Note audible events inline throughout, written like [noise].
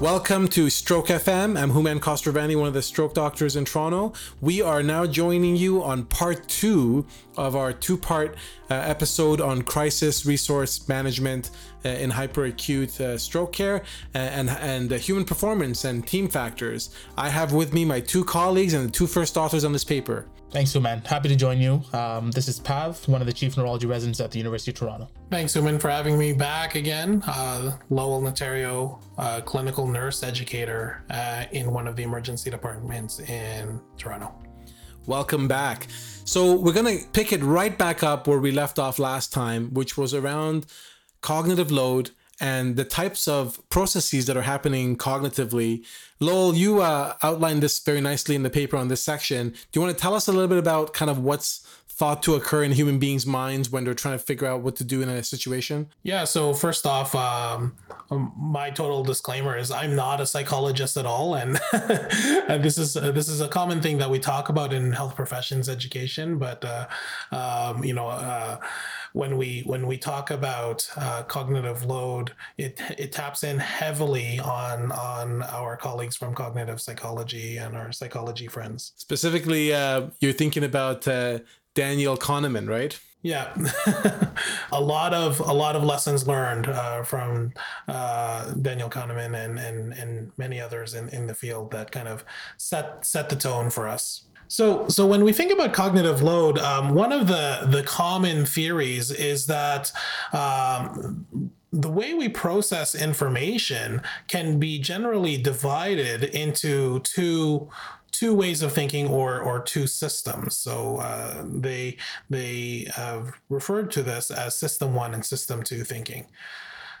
Welcome to Stroke FM. I'm Houman Khosravani, one of the stroke doctors in Toronto. We are now joining you on part two of our two part uh, episode on crisis resource management uh, in hyperacute uh, stroke care uh, and, and human performance and team factors. I have with me my two colleagues and the two first authors on this paper. Thanks, Houman. Happy to join you. Um, this is Pav, one of the chief neurology residents at the University of Toronto. Thanks, Houman, for having me back again. Uh, Lowell Ontario, uh, clinical nurse educator uh, in one of the emergency departments in Toronto. Welcome back. So, we're going to pick it right back up where we left off last time, which was around cognitive load and the types of processes that are happening cognitively. Lowell, you uh, outlined this very nicely in the paper on this section. Do you want to tell us a little bit about kind of what's thought to occur in human beings' minds when they're trying to figure out what to do in a situation? Yeah. So first off, um, um my total disclaimer is I'm not a psychologist at all, and [laughs] this is uh, this is a common thing that we talk about in health professions education. But uh, um, you know uh, when we when we talk about uh, cognitive load, it it taps in heavily on on our colleagues from cognitive psychology and our psychology friends. Specifically, uh, you're thinking about uh, Daniel Kahneman, right? Yeah, [laughs] a lot of a lot of lessons learned uh, from uh, Daniel Kahneman and and and many others in, in the field that kind of set set the tone for us. So, so when we think about cognitive load, um, one of the the common theories is that um, the way we process information can be generally divided into two two ways of thinking or or two systems. So uh, they they have referred to this as system one and system two thinking.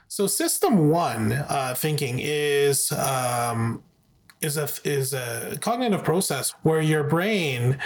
So system one uh, thinking is um, is a is a cognitive process where your brain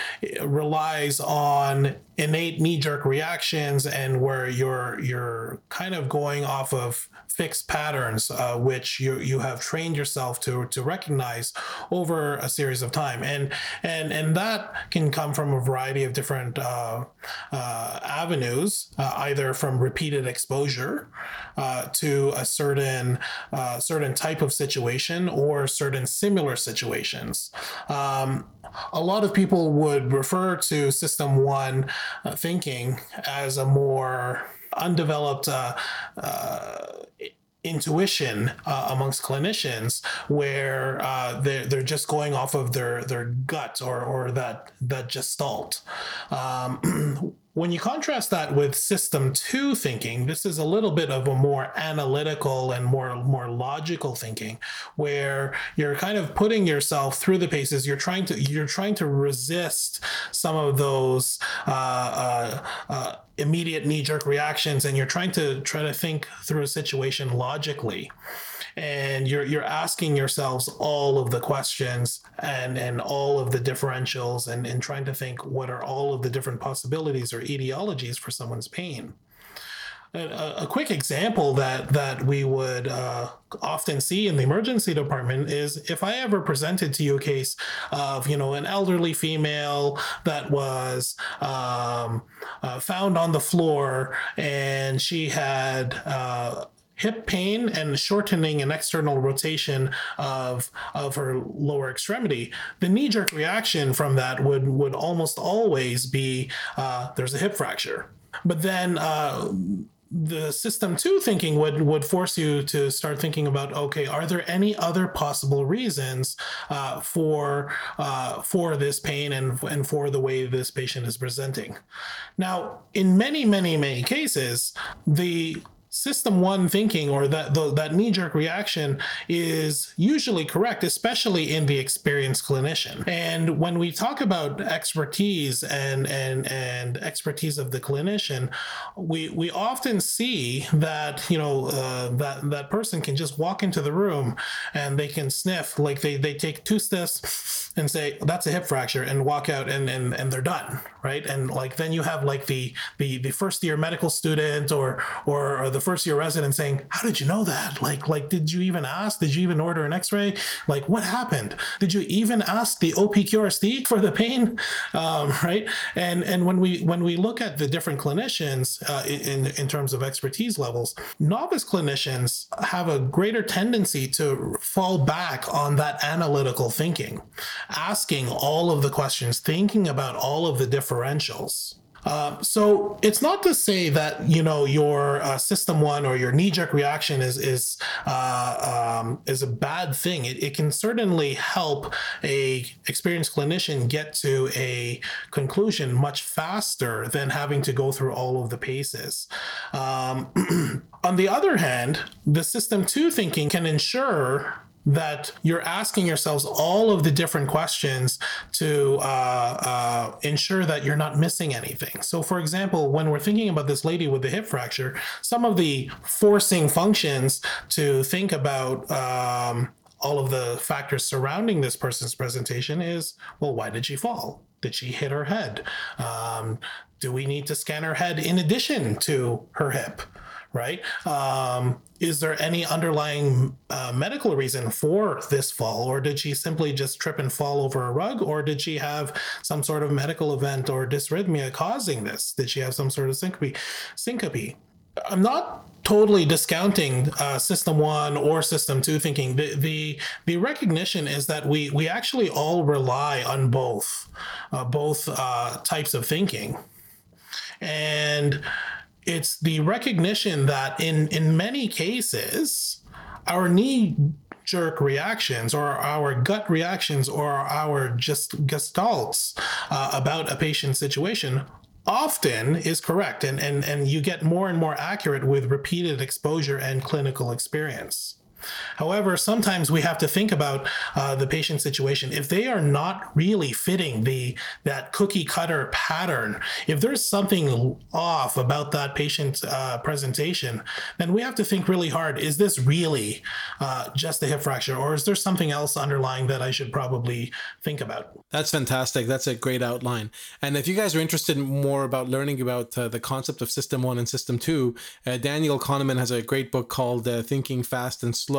relies on innate knee-jerk reactions and where you're you're kind of going off of fixed patterns uh, which you you have trained yourself to to recognize over a series of time. And and and that can come from a variety of different uh, uh, avenues uh, either from repeated exposure uh, to a certain uh, certain type of situation or certain situations um, a lot of people would refer to system one uh, thinking as a more undeveloped uh, uh, intuition uh, amongst clinicians where uh, they're, they're just going off of their, their gut or, or that, that gestalt. Um, [clears throat] When you contrast that with system two thinking, this is a little bit of a more analytical and more, more logical thinking where you're kind of putting yourself through the paces. You're trying to, you're trying to resist some of those, uh, uh, uh, immediate knee jerk reactions and you're trying to try to think through a situation logically and you're you're asking yourselves all of the questions and and all of the differentials and and trying to think what are all of the different possibilities or etiologies for someone's pain. A, a quick example that that we would uh, often see in the emergency department is if I ever presented to you a case of you know an elderly female that was um, uh, found on the floor and she had uh, hip pain and shortening and external rotation of of her lower extremity. The knee jerk reaction from that would would almost always be uh, there's a hip fracture. But then uh, the system two thinking would would force you to start thinking about okay are there any other possible reasons uh, for uh, for this pain and and for the way this patient is presenting? Now in many many many cases the system one thinking or that the, that knee jerk reaction is usually correct, especially in the experienced clinician. And when we talk about expertise and and and expertise of the clinician, we we often see that you know uh, that that person can just walk into the room and they can sniff like they they take two sniffs and say that's a hip fracture and walk out and and, and they're done right and like then you have like the the the first year medical student or or, or the first year resident saying, "How did you know that? Like, like, did you even ask? Did you even order an X-ray? Like, what happened? Did you even ask the OPQRST for the pain? Um, right? And and when we when we look at the different clinicians uh, in in terms of expertise levels, novice clinicians have a greater tendency to fall back on that analytical thinking, asking all of the questions, thinking about all of the differentials. Uh, so it's not to say that you know your uh, system one or your knee-jerk reaction is is uh, um, is a bad thing. It, it, can certainly help a experienced clinician get to a conclusion much faster than having to go through all of the paces. Um, [clears throat] on the other hand, the system two thinking can ensure that you're asking yourselves all of the different questions to uh, uh, ensure that you're not missing anything. So, for example, when we're thinking about this lady with the hip fracture, some of the forcing functions to think about um, all of the factors surrounding this person's presentation is well, why did she fall? Did she hit her head? Um, do we need to scan her head in addition to her hip? Right? Um, is there any underlying uh, medical reason for this fall, or did she simply just trip and fall over a rug, or did she have some sort of medical event or dysrhythmia causing this? Did she have some sort of syncope? Syncope. I'm not totally discounting uh, system one or system two thinking the, the the recognition is that we we actually all rely on both uh, both uh, types of thinking and it's the recognition that in in many cases our knee jerk reactions or our gut reactions or our just gestalts uh, about a patient situation often is correct. And, and and you get more and more accurate with repeated exposure and clinical experience However, sometimes we have to think about uh, the patient situation. If they are not really fitting the that cookie cutter pattern, if there's something off about that patient uh, presentation, then we have to think really hard. Is this really uh, just a hip fracture, or is there something else underlying that I should probably think about? That's fantastic. That's a great outline. And if you guys are interested more about learning about uh, the concept of System One and System Two, uh, Daniel Kahneman has a great book called uh, Thinking Fast and Slow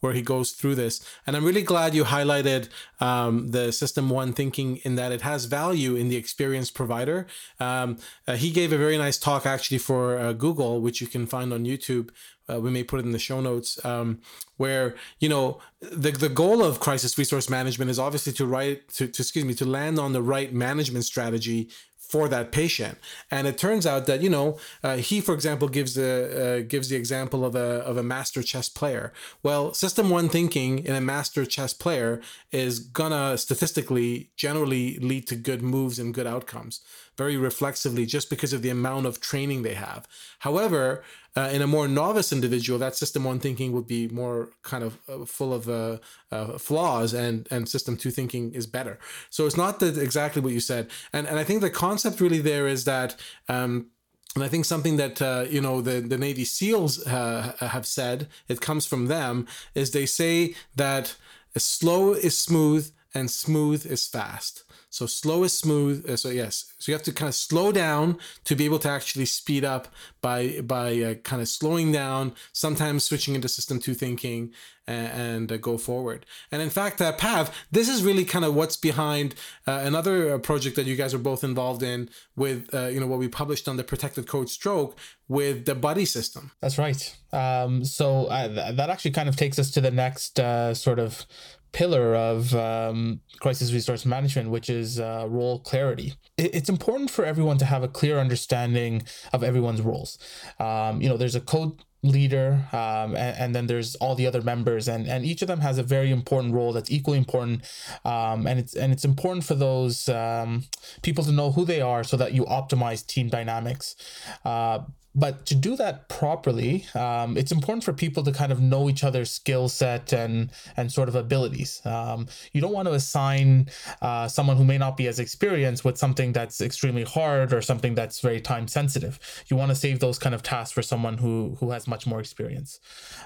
where he goes through this. And I'm really glad you highlighted um, the System One thinking in that it has value in the experience provider. Um, uh, he gave a very nice talk actually for uh, Google, which you can find on YouTube. Uh, we may put it in the show notes um, where you know the, the goal of crisis resource management is obviously to write to, to excuse me to land on the right management strategy for that patient. And it turns out that you know uh, he, for example, gives the uh, gives the example of a of a master chess player. Well, system one thinking in a master chess player is gonna statistically generally lead to good moves and good outcomes very reflexively just because of the amount of training they have. However, uh, in a more novice individual, that system one thinking would be more kind of uh, full of uh, uh, flaws, and and system two thinking is better. So it's not that exactly what you said, and and I think the concept really there is that. Um, and I think something that uh, you know the the Navy SEALs uh, have said, it comes from them, is they say that slow is smooth and smooth is fast. So slow is smooth. Uh, so yes, so you have to kind of slow down to be able to actually speed up by by uh, kind of slowing down. Sometimes switching into system two thinking and, and uh, go forward. And in fact, uh, Pav, this is really kind of what's behind uh, another uh, project that you guys are both involved in with you know what we published on the protected code stroke with the buddy system. That's right. Um, so th- that actually kind of takes us to the next sort of pillar of um, crisis resource management, which is uh, role clarity. It's important for everyone to have a clear understanding of everyone's roles. Um, you know, there's a code leader um, and, and, then there's all the other members and, and each of them has a very important role that's equally important um, and it's and it's important for those um, people to know who they are so that you optimize team dynamics uh, but to do that properly, um, it's important for people to kind of know each other's skill set and and sort of abilities. Um, you don't want to assign uh, someone who may not be as experienced with something that's extremely hard or something that's very time sensitive. You want to save those kind of tasks for someone who who has much more experience.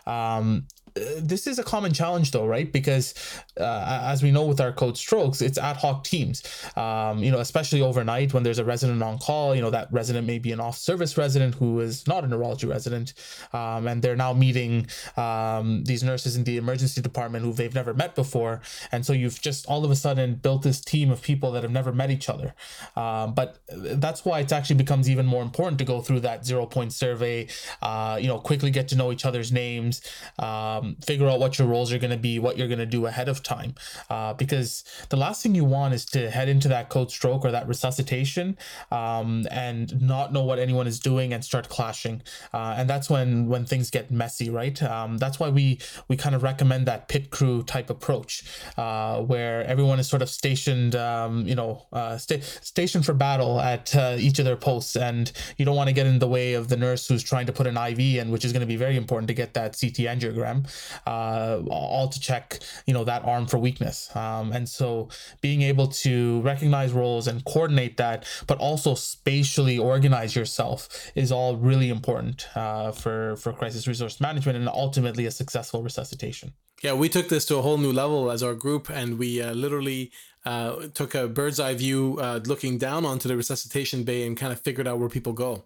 Um, this is a common challenge though right? Because uh, as we know with our code strokes it's ad hoc teams. Um, you know especially overnight when there's a resident on call you know that resident may be an off service resident who is not a neurology resident um, and they're now meeting um, these nurses in the emergency department who they've never met before. And so you've just all of a sudden built this team of people that have never met each other. Um, but that's why it actually becomes even more important to go through that zero point survey uh, you know quickly get to know each other's names um, um, figure out what your roles are going to be, what you're going to do ahead of time. Uh, because the last thing you want is to head into that code stroke or that resuscitation um, and not know what anyone is doing and start clashing. Uh, and that's when when things get messy, right? Um, that's why we we kind of recommend that pit crew type approach, uh, where everyone is sort of stationed, um, you know, uh, sta- stationed for battle at uh, each of their posts, and you don't want to get in the way of the nurse who's trying to put an IV in, which is going to be very important to get that CT angiogram uh, all to check you know that arm for weakness. Um, and so being able to recognize roles and coordinate that, but also spatially organize yourself is all really important uh, for for crisis resource management and ultimately a successful resuscitation. Yeah, we took this to a whole new level as our group, and we uh, literally uh, took a bird's eye view, uh, looking down onto the resuscitation bay, and kind of figured out where people go.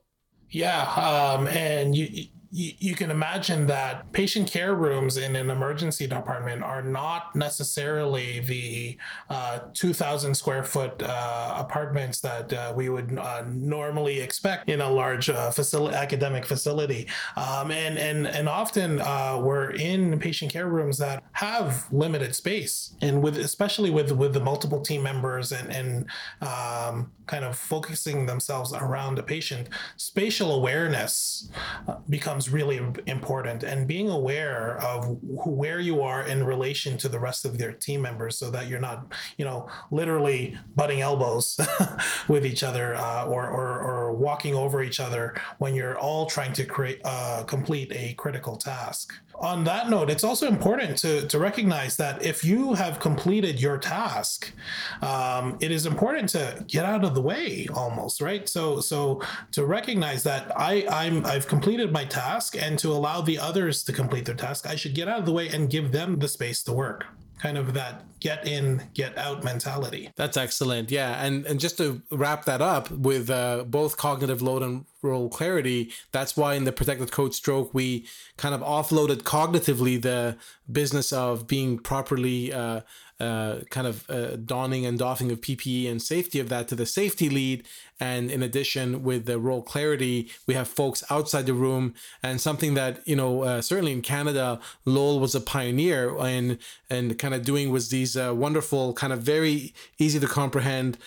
Yeah, um, and you you, can imagine that patient care rooms in an emergency department are not necessarily the uh, 2,000 square foot uh, apartments that uh, we would uh, normally expect in a large uh, facility, academic facility. Um, and, and, and often uh, we're in patient care rooms that have limited space. And with especially with, with the multiple team members and, and um, kind of focusing themselves around the patient, spatial awareness becomes becomes really important and being aware of where you are in relation to the rest of their team members so that you're not you know literally butting elbows [laughs] with each other uh, or, or, or walking over each other when you're all trying to create uh, complete a critical task on that note, it's also important to, to recognize that if you have completed your task, um, it is important to get out of the way almost, right? So so to recognize that I, I'm I've completed my task and to allow the others to complete their task, I should get out of the way and give them the space to work. Kind of that get in get out mentality. That's excellent. Yeah. And and just to wrap that up with uh, both cognitive load and role clarity that's why in the protected code stroke we kind of offloaded cognitively the business of being properly uh, uh, kind of uh, donning and doffing of PPE and safety of that to the safety lead. And in addition, with the role clarity, we have folks outside the room and something that, you know, uh, certainly in Canada, Lowell was a pioneer in, and kind of doing was these uh, wonderful, kind of very easy to comprehend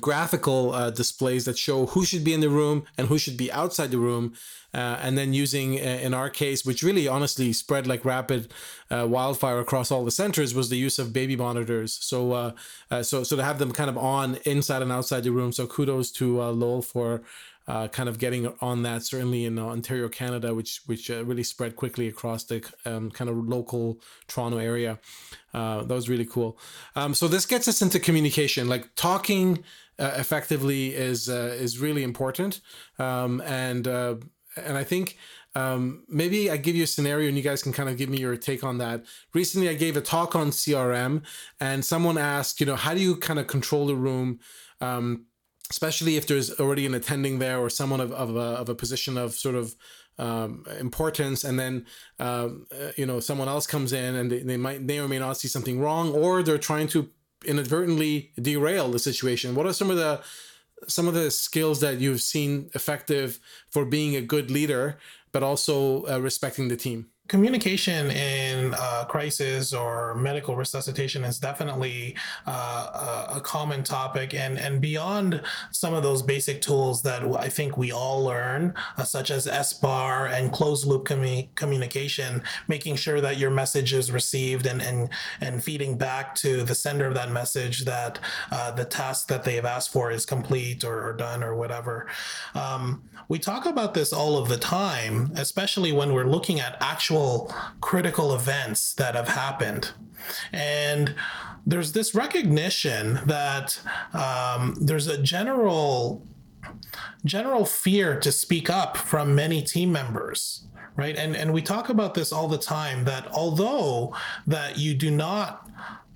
graphical uh, displays that show who should be in the room and who should be outside the room uh, and then using uh, in our case which really honestly spread like rapid uh, wildfire across all the centers was the use of baby monitors. So uh, uh, so so to have them kind of on inside and outside the room. So kudos to Lowell for uh, kind of getting on that certainly in uh, Ontario, Canada, which which uh, really spread quickly across the um, kind of local Toronto area. Uh, that was really cool. Um, so this gets us into communication, like talking uh, effectively is uh, is really important, um, and and I think. Um, maybe I give you a scenario and you guys can kind of give me your take on that. Recently, I gave a talk on CRM and someone asked, you know, how do you kind of control the room? Um, especially if there's already an attending there or someone of, of, a, of a position of sort of um, importance and then um, uh, you know someone else comes in and they, they might may or may not see something wrong or they're trying to inadvertently derail the situation. What are some of the some of the skills that you've seen effective for being a good leader but also uh, respecting the team communication in uh, crisis or medical resuscitation is definitely uh, a, a, common topic. And and beyond some of those basic tools that I think we all learn uh, such as SBAR and closed loop commu- communication making sure that your message is received and and and feeding back to the sender of that message that uh, the task that they have asked for is complete or, or done or whatever. Um, we talk about this all of the time especially when we're looking at actual actual critical events that have happened. And there's this recognition that um, there's a general general fear to speak up from many team members right? And and we talk about this all the time that although that you do not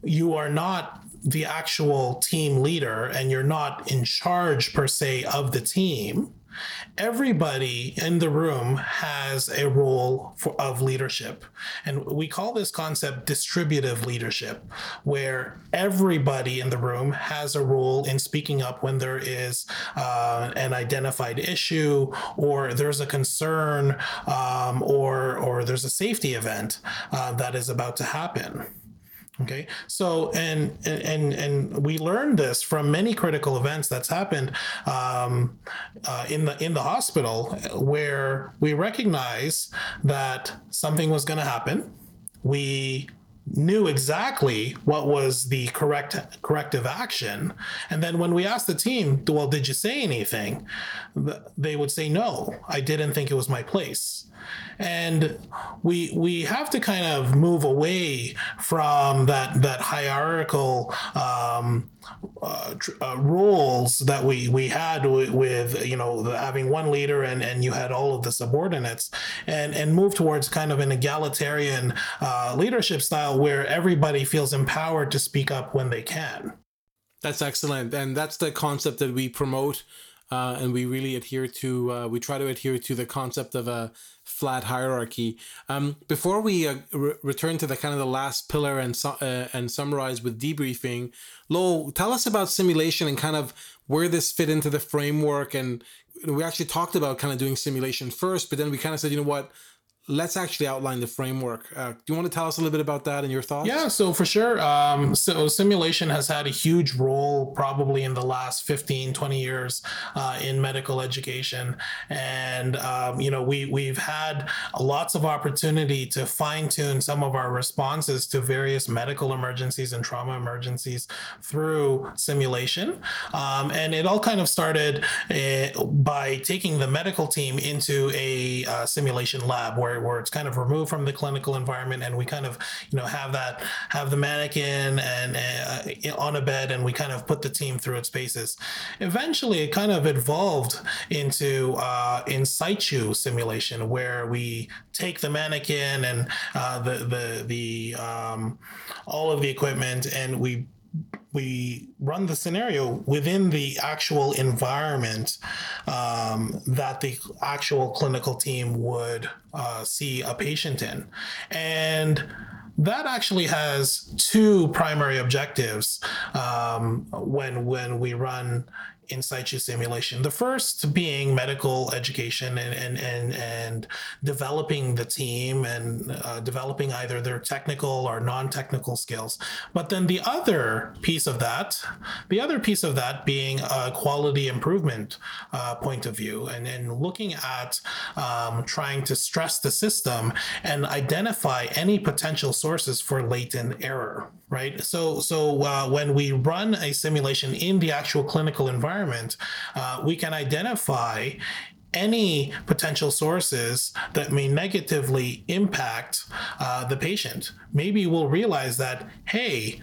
you are not the actual team leader and you're not in charge per se of the team everybody in the room has a role for, of leadership. And we call this concept distributive leadership where everybody in the room has a role in speaking up when there is uh, an identified issue or there's a concern um, or or there's a safety event uh, that is about to happen Okay, so and and and we learned this from many critical events that's happened um, uh, in the in the hospital where we recognize that something was going to happen. We knew exactly what was the correct corrective action. And then when we asked the team well did you say anything? they would say no i didn't think it was my place and we we have to kind of move away from that that hierarchical um, uh, uh, roles that we we had with, with you know the, having one leader and and you had all of the subordinates and and move towards kind of an egalitarian uh, leadership style where everybody feels empowered to speak up when they can. That's excellent, and that's the concept that we promote uh, and we really adhere to uh, we try to adhere to the concept of a flat hierarchy. Um, before we uh, re- return to the kind of the last pillar and su- uh, and summarize with debriefing Lo, tell us about simulation and kind of where this fit into the framework. And we actually talked about kind of doing simulation first but then we kind of said you know what let's actually outline the framework. Uh, do you want to tell us a little bit about that and your thoughts? Yeah, so for sure. Um, so simulation has had a huge role probably in the last 15, 20 years uh, in medical education. And, um, you know, we, we've had lots of opportunity to fine tune some of our responses to various medical emergencies and trauma emergencies through simulation. Um, and it all kind of started uh, by taking the medical team into a uh, simulation lab where where it's kind of removed from the clinical environment and we kind of you know have that have the mannequin and uh, on a bed and we kind of put the team through its paces. Eventually it kind of evolved into uh, in situ simulation where we take the mannequin and uh, the the the um, all of the equipment and we we run the scenario within the actual environment um, that the actual clinical team would uh, see a patient in. And that actually has two primary objectives um, when when we run in situ simulation. The first being medical education and and and, and developing the team and uh, developing either their technical or non-technical skills. But then the other piece of that, the other piece of that being a quality improvement uh, point of view and, and looking at um, trying to stress the system and identify any potential sources for latent error right? So, so uh, when we run a simulation in the actual clinical environment, uh, we can identify any potential sources that may negatively impact uh, the patient. Maybe we'll realize that, hey,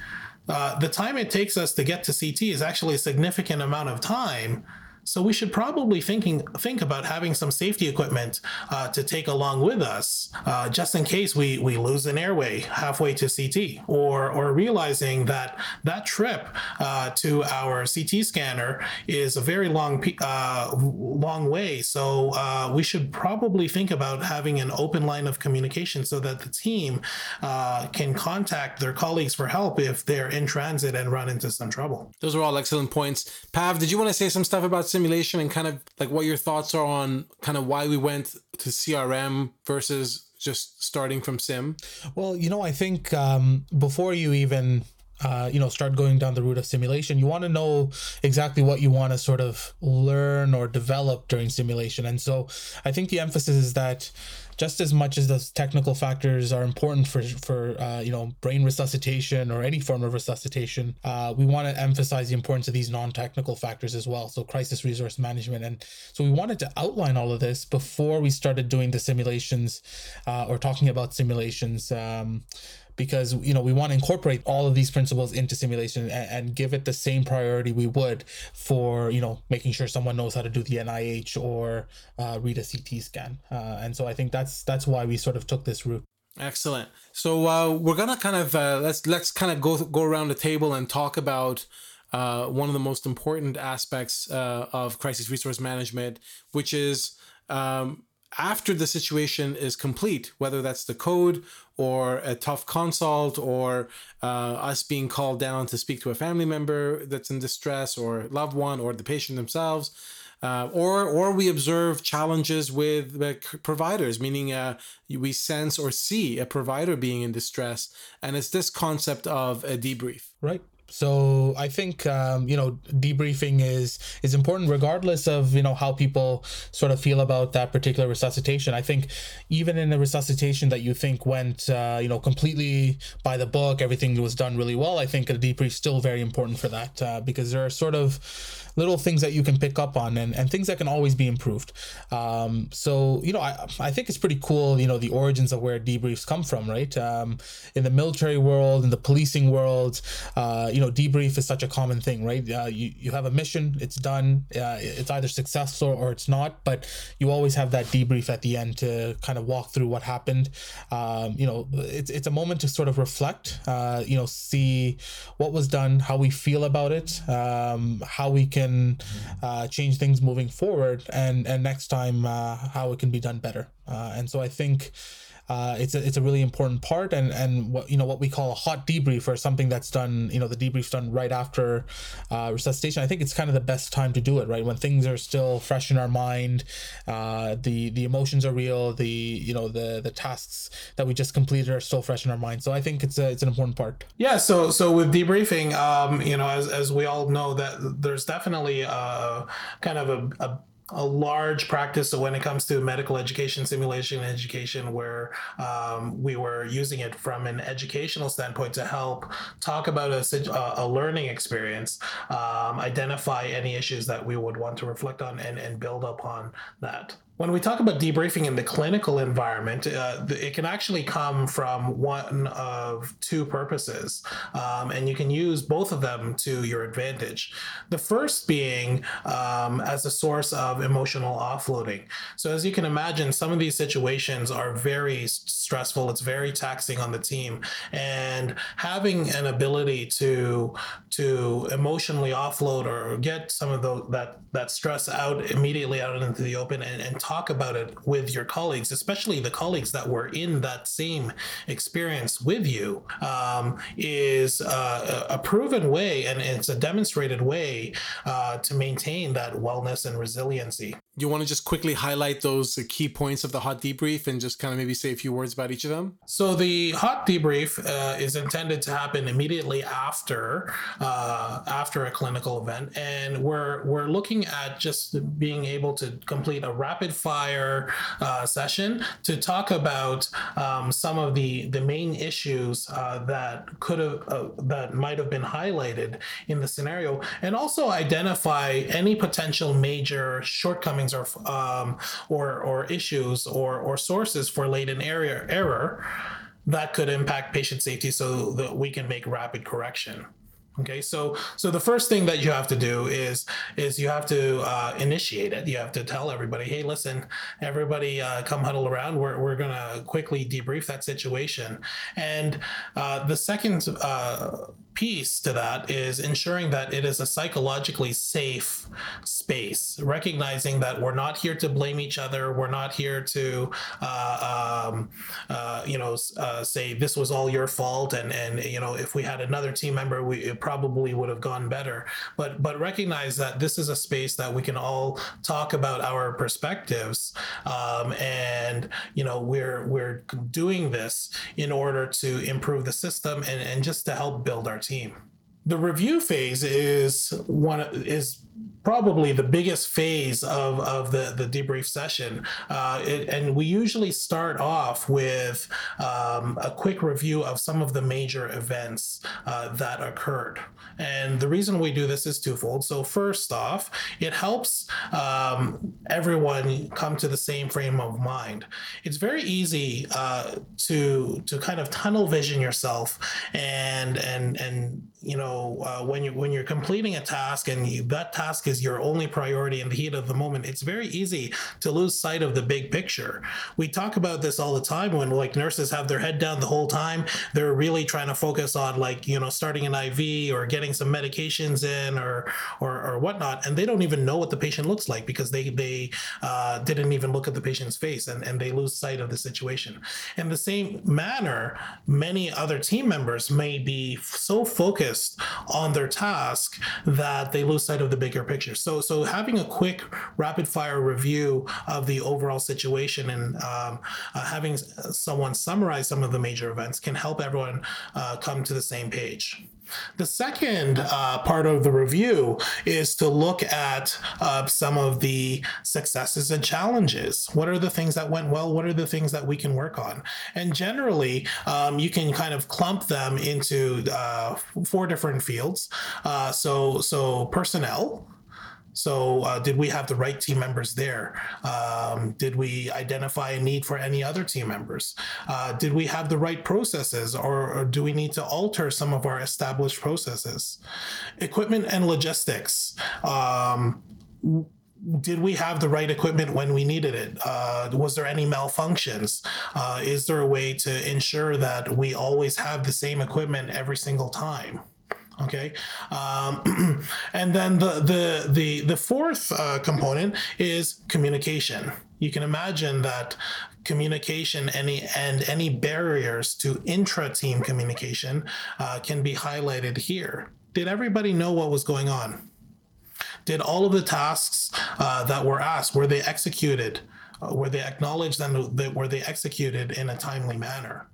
uh, the time it takes us to get to CT is actually a significant amount of time so we should probably thinking think about having some safety equipment uh, to take along with us, uh, just in case we we lose an airway halfway to CT, or or realizing that that trip uh, to our CT scanner is a very long uh, long way. So uh, we should probably think about having an open line of communication so that the team uh, can contact their colleagues for help if they're in transit and run into some trouble. Those are all excellent points. Pav, did you want to say some stuff about simulation and kind of like what your thoughts are on kind of why we went to CRM versus just starting from sim? Well, you know, I think um, before you even uh, you know start going down the route of simulation you want to know exactly what you want to sort of learn or develop during simulation and so i think the emphasis is that just as much as those technical factors are important for for uh, you know brain resuscitation or any form of resuscitation, uh, we want to emphasize the importance of these non-technical factors as well. So crisis resource management, and so we wanted to outline all of this before we started doing the simulations uh, or talking about simulations. Um, because you know we want to incorporate all of these principles into simulation and, and, give it the same priority we would for you know making sure someone knows how to do the NIH or uh, read a CT scan. Uh, and so I think that's that's why we sort of took this route. Excellent. So uh, we're gonna kind of uh, let's let's kind of go go around the table and talk about uh, one of the most important aspects uh, of crisis resource management, which is um, after the situation is complete, whether that's the code or a tough consult or uh, us being called down to speak to a family member that's in distress or loved one or the patient themselves. Uh, or or we observe challenges with uh, providers, meaning uh, we sense or see a provider being in distress, and it's this concept of a debrief. Right. So I think um, you know debriefing is is important regardless of you know how people sort of feel about that particular resuscitation. I think even in the resuscitation that you think went uh, you know completely by the book, everything was done really well. I think a debrief is still very important for that uh, because there are sort of little things that you can pick up on and, and things that can always be improved. Um, so, you know, I, I think it's pretty cool, you know, the origins of where debriefs come from, right? Um, in the military world, in the policing world, uh, you know, debrief is such a common thing, right? Uh, you, you have a mission, it's done, uh, it's either successful or it's not, but you always have that debrief at the end to kind of walk through what happened. Um, you know, it's, it's a moment to sort of reflect, uh, you know, see what was done, how we feel about it, um, how we can can uh, change things moving forward, and and next time uh, how it can be done better. Uh, and so I think uh, it's a it's a really important part and and what you know what we call a hot debrief or something that's done you know the debrief's done right after uh, resuscitation. I think it's kind of the best time to do it right? When things are still fresh in our mind uh, the the emotions are real the you know the the tasks that we just completed are still fresh in our mind. So I think it's a, it's an important part. Yeah so so with debriefing um you know as, as we all know that there's definitely uh kind of a, a a large practice so when it comes to medical education, simulation education, where um, we were using it from an educational standpoint to help talk about a, a learning experience, um, identify any issues that we would want to reflect on, and, and build upon that when we talk about debriefing in the clinical environment, uh, it can actually come from one of two purposes, um, and you can use both of them to your advantage. The first being um, as a source of emotional offloading. So, as you can imagine, some of these situations are very stressful, it's very taxing on the team, and having an ability to to emotionally offload or get some of the, that that stress out immediately out into the open and, and talk about it with your colleagues, especially the colleagues that were in that same experience with you, um, is uh, a proven way and it's a demonstrated way uh, to maintain that wellness and resiliency. You want to just quickly highlight those key points of the hot debrief and just kind of maybe say a few words about each of them? So, the hot debrief uh, is intended to happen immediately after uh, after a clinical event, and we're we're looking at just being able to complete a rapid fire uh, session to talk about um, some of the the main issues uh, that could have uh, that might have been highlighted in the scenario, and also identify any potential major shortcomings or um, or or issues or or sources for latent area error that could impact patient safety so that we can make rapid correction okay so so the first thing that you have to do is is you have to uh, initiate it. You have to tell everybody hey listen everybody uh, come huddle around. We're, we're gonna quickly debrief that situation. And uh, the second uh, piece to that is ensuring that it is a psychologically safe space, recognizing that we're not here to blame each other. We're not here to, uh, um, uh, you know, uh, say this was all your fault, and and you know, if we had another team member, we it probably would have gone better. But but recognize that this is a space that we can all talk about our perspectives, um, and you know, we're we're doing this in order to improve the system and and just to help build our team team. The review phase is one is probably the biggest phase of, of the, the debrief session. Uh, it, and we usually start off with um, a quick review of some of the major events uh, that occurred. And the reason we do this is twofold. So, first off, it helps um, everyone come to the same frame of mind. It's very easy uh, to to kind of tunnel vision yourself and and and you know uh, when you when you're completing a task and you, that task task is your only priority in the heat of the moment, it's very easy to lose sight of the big picture. We talk about this all the time when like nurses have their head down the whole time. They're really trying to focus on like, you know, starting an IV or getting some medications in or or, or whatnot. And they don't even know what the patient looks like because they they uh, didn't even look at the patient's face and, and they lose sight of the situation. In the same manner, many other team members may be so focused on their task that they lose sight of the bigger picture. So so having a quick rapid fire review of the overall situation and um, uh, having someone summarize some of the major events can help everyone uh, come to the same page. The second uh, part of the review is to look at uh, some of the successes and challenges. What are the things that went well? What are the things that we can work on? And generally, um, you can kind of clump them into uh, four different fields. Uh, so, so personnel. So, uh, did we have the right team members there? Um, did we identify a need for any other team members? Uh, did we have the right processes, or, or, do we need to alter some of our established processes? Equipment and logistics. Um, did we have the right equipment when we needed it? Uh, was there any malfunctions? Uh, is there a way to ensure that we always have the same equipment every single time? Okay, um, [clears throat] and then the the the the fourth uh, component is communication. You can imagine that communication any and any barriers to intra-team communication uh, can be highlighted here. Did everybody know what was going on? Did all of the tasks uh, that were asked were they executed? Uh, were they acknowledged and were they executed in a timely manner?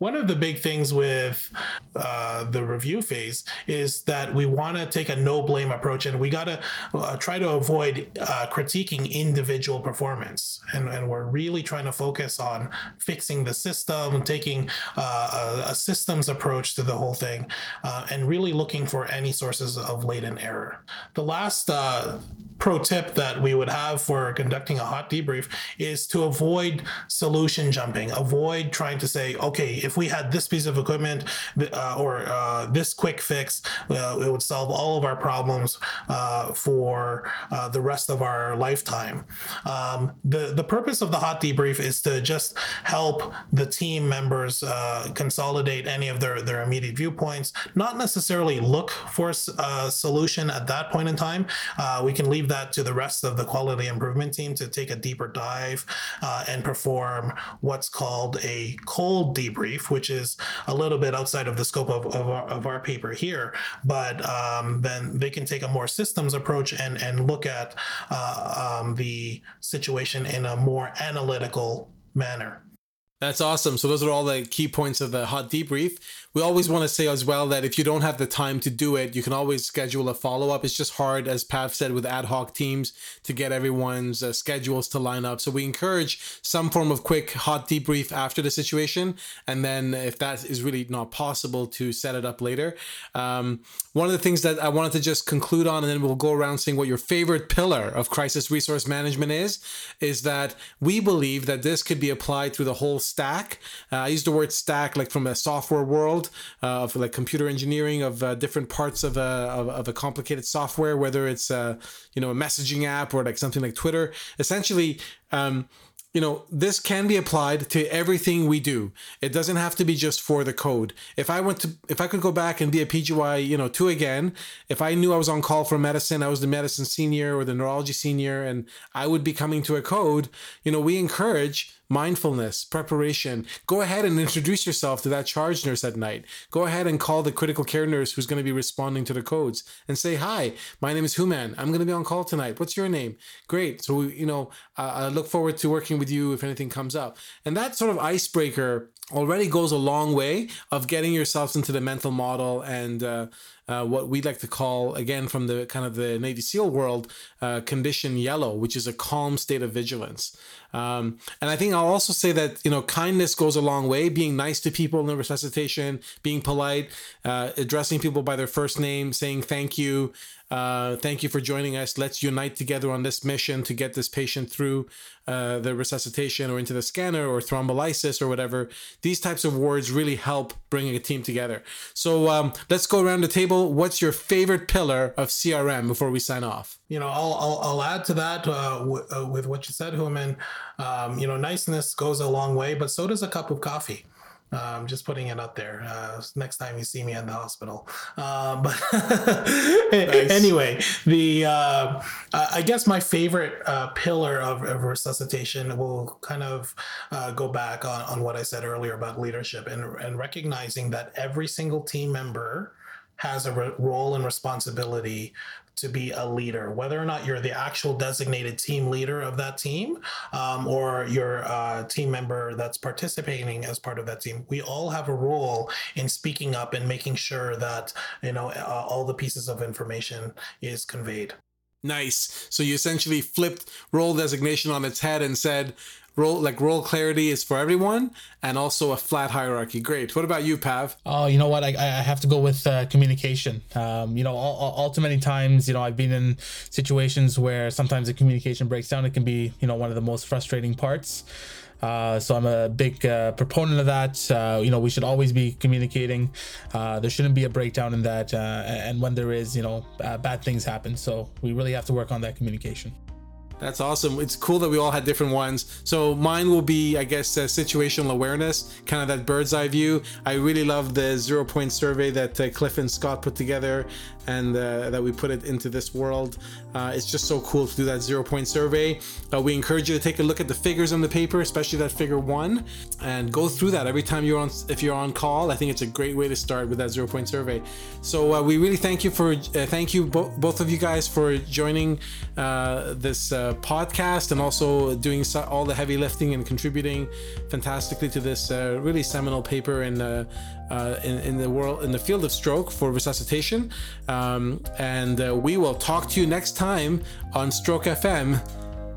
One of the big things with uh, the review phase is that we want to take a no blame approach and we got to uh, try to avoid uh, critiquing individual performance. And, and, we're really trying to focus on fixing the system, taking uh, a, systems approach to the whole thing, uh, and really looking for any sources of latent error. The last uh, pro tip that we would have for conducting a hot debrief is to avoid solution jumping, avoid trying to say, okay, if we had this piece of equipment uh, or uh, this quick fix, uh, it would solve all of our problems uh, for uh, the rest of our lifetime. Um, the the purpose of the hot debrief is to just help the team members uh, consolidate any of their their immediate viewpoints, not necessarily look for a solution at that point in time. we can leave that to the rest of the quality improvement team to take a deeper dive and perform what's called a cold debrief which is a little bit outside of the scope of, of, our, of our paper here, but um, then they can take a more systems approach and, and look at uh, um, the situation in a more analytical manner. That's awesome. So those are all the key points of the hot debrief. We always want to say as well that if you don't have the time to do it, you can always schedule a follow up. It's just hard, as Pav said, with ad hoc teams to get everyone's uh, schedules to line up. So we encourage some form of quick hot debrief after the situation. And then if that is really not possible, to set it up later. Um, one of the things that I wanted to just conclude on, and then we'll go around saying what your favorite pillar of crisis resource management is, is that we believe that this could be applied through the whole stack. Uh, I use the word stack like from a software world uh, of like computer engineering of uh, different parts of a of, of, a complicated software, whether it's a you know a messaging app or like something like Twitter. Essentially. Um, you know, this can be applied to everything we do. It doesn't have to be just for the code. If I went to, if I could go back and be a PGY, you know, two again, if I knew I was on call for medicine, I was the medicine senior or the neurology senior, and I would be coming to a code, you know, we encourage mindfulness, preparation. Go ahead and introduce yourself to that charge nurse at night. Go ahead and call the critical care nurse who's going to be responding to the codes and say, Hi, my name is Houman. I'm going to be on call tonight. What's your name? Great. So, we, you know, uh, I look forward to working with you if anything comes up. And that sort of icebreaker already goes a long way of getting yourselves into the mental model and uh, uh, what we like to call, again, from the kind of the Navy SEAL world, uh, condition yellow, which is a calm state of vigilance. Um, and I think I'll also say that, you know, kindness goes a long way, being nice to people in the resuscitation, being polite, uh, addressing people by their first name, saying thank you. Uh, thank you for joining us. Let's unite together on this mission to get this patient through uh, the resuscitation or into the scanner or thrombolysis or whatever. these types of words really help bringing a team together. So um, let's go around the table. What's your favorite pillar of CRM before we sign off? You know, I'll, I'll, I'll add to that uh, w- uh, with what you said, Houman. Um, you know, niceness goes a long way, but so does a cup of coffee. Um, just putting it out there. Uh, next time you see me in the hospital. Uh, but [laughs] nice. anyway, the uh, I guess my favorite uh, pillar of, of, resuscitation will kind of uh, go back on, on what I said earlier about leadership and, and recognizing that every single team member has a re- role and responsibility to be a leader, whether or not you're the actual designated team leader of that team um, or you're a team member that's participating as part of that team. We all have a role in speaking up and making sure that you know uh, all the pieces of information is conveyed. Nice. So you essentially flipped role designation on its head and said, role like role clarity is for everyone and also a flat hierarchy great what about you pav oh you know what i, I have to go with uh, communication um, you know all, all, too many times you know i've been in situations where sometimes the communication breaks down it can be you know one of the most frustrating parts uh, so I'm a big uh, proponent of that. Uh, you know, we should always be communicating. Uh, there shouldn't be a breakdown in that. Uh, and when there is, you know, bad things happen. So we really have to work on that communication. That's awesome. It's cool that we all had different ones. So mine will be, I guess, uh, situational awareness, kind of that bird's eye view. I really love the zero point survey that uh, Cliff and Scott put together and uh, that we put it into this world. Uh, it's just so cool to do that zero point survey. Uh, we encourage you to take a look at the figures on the paper, especially that figure one, and go through that every time you're on. If you're on call, I think it's a great way to start with that zero point survey. So uh, we really thank you for uh, thank you bo- both of you guys for joining uh, this podcast and also doing so- all the heavy lifting and contributing fantastically to this really seminal paper uh, in, in, the world in the field of stroke for resuscitation. Um, and uh, we will talk to you next time on Stroke FM.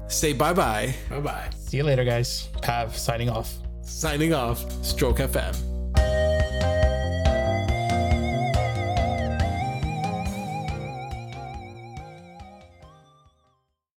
Say bye bye. Bye bye. See you later, guys. Pav signing off. Signing off. Stroke FM.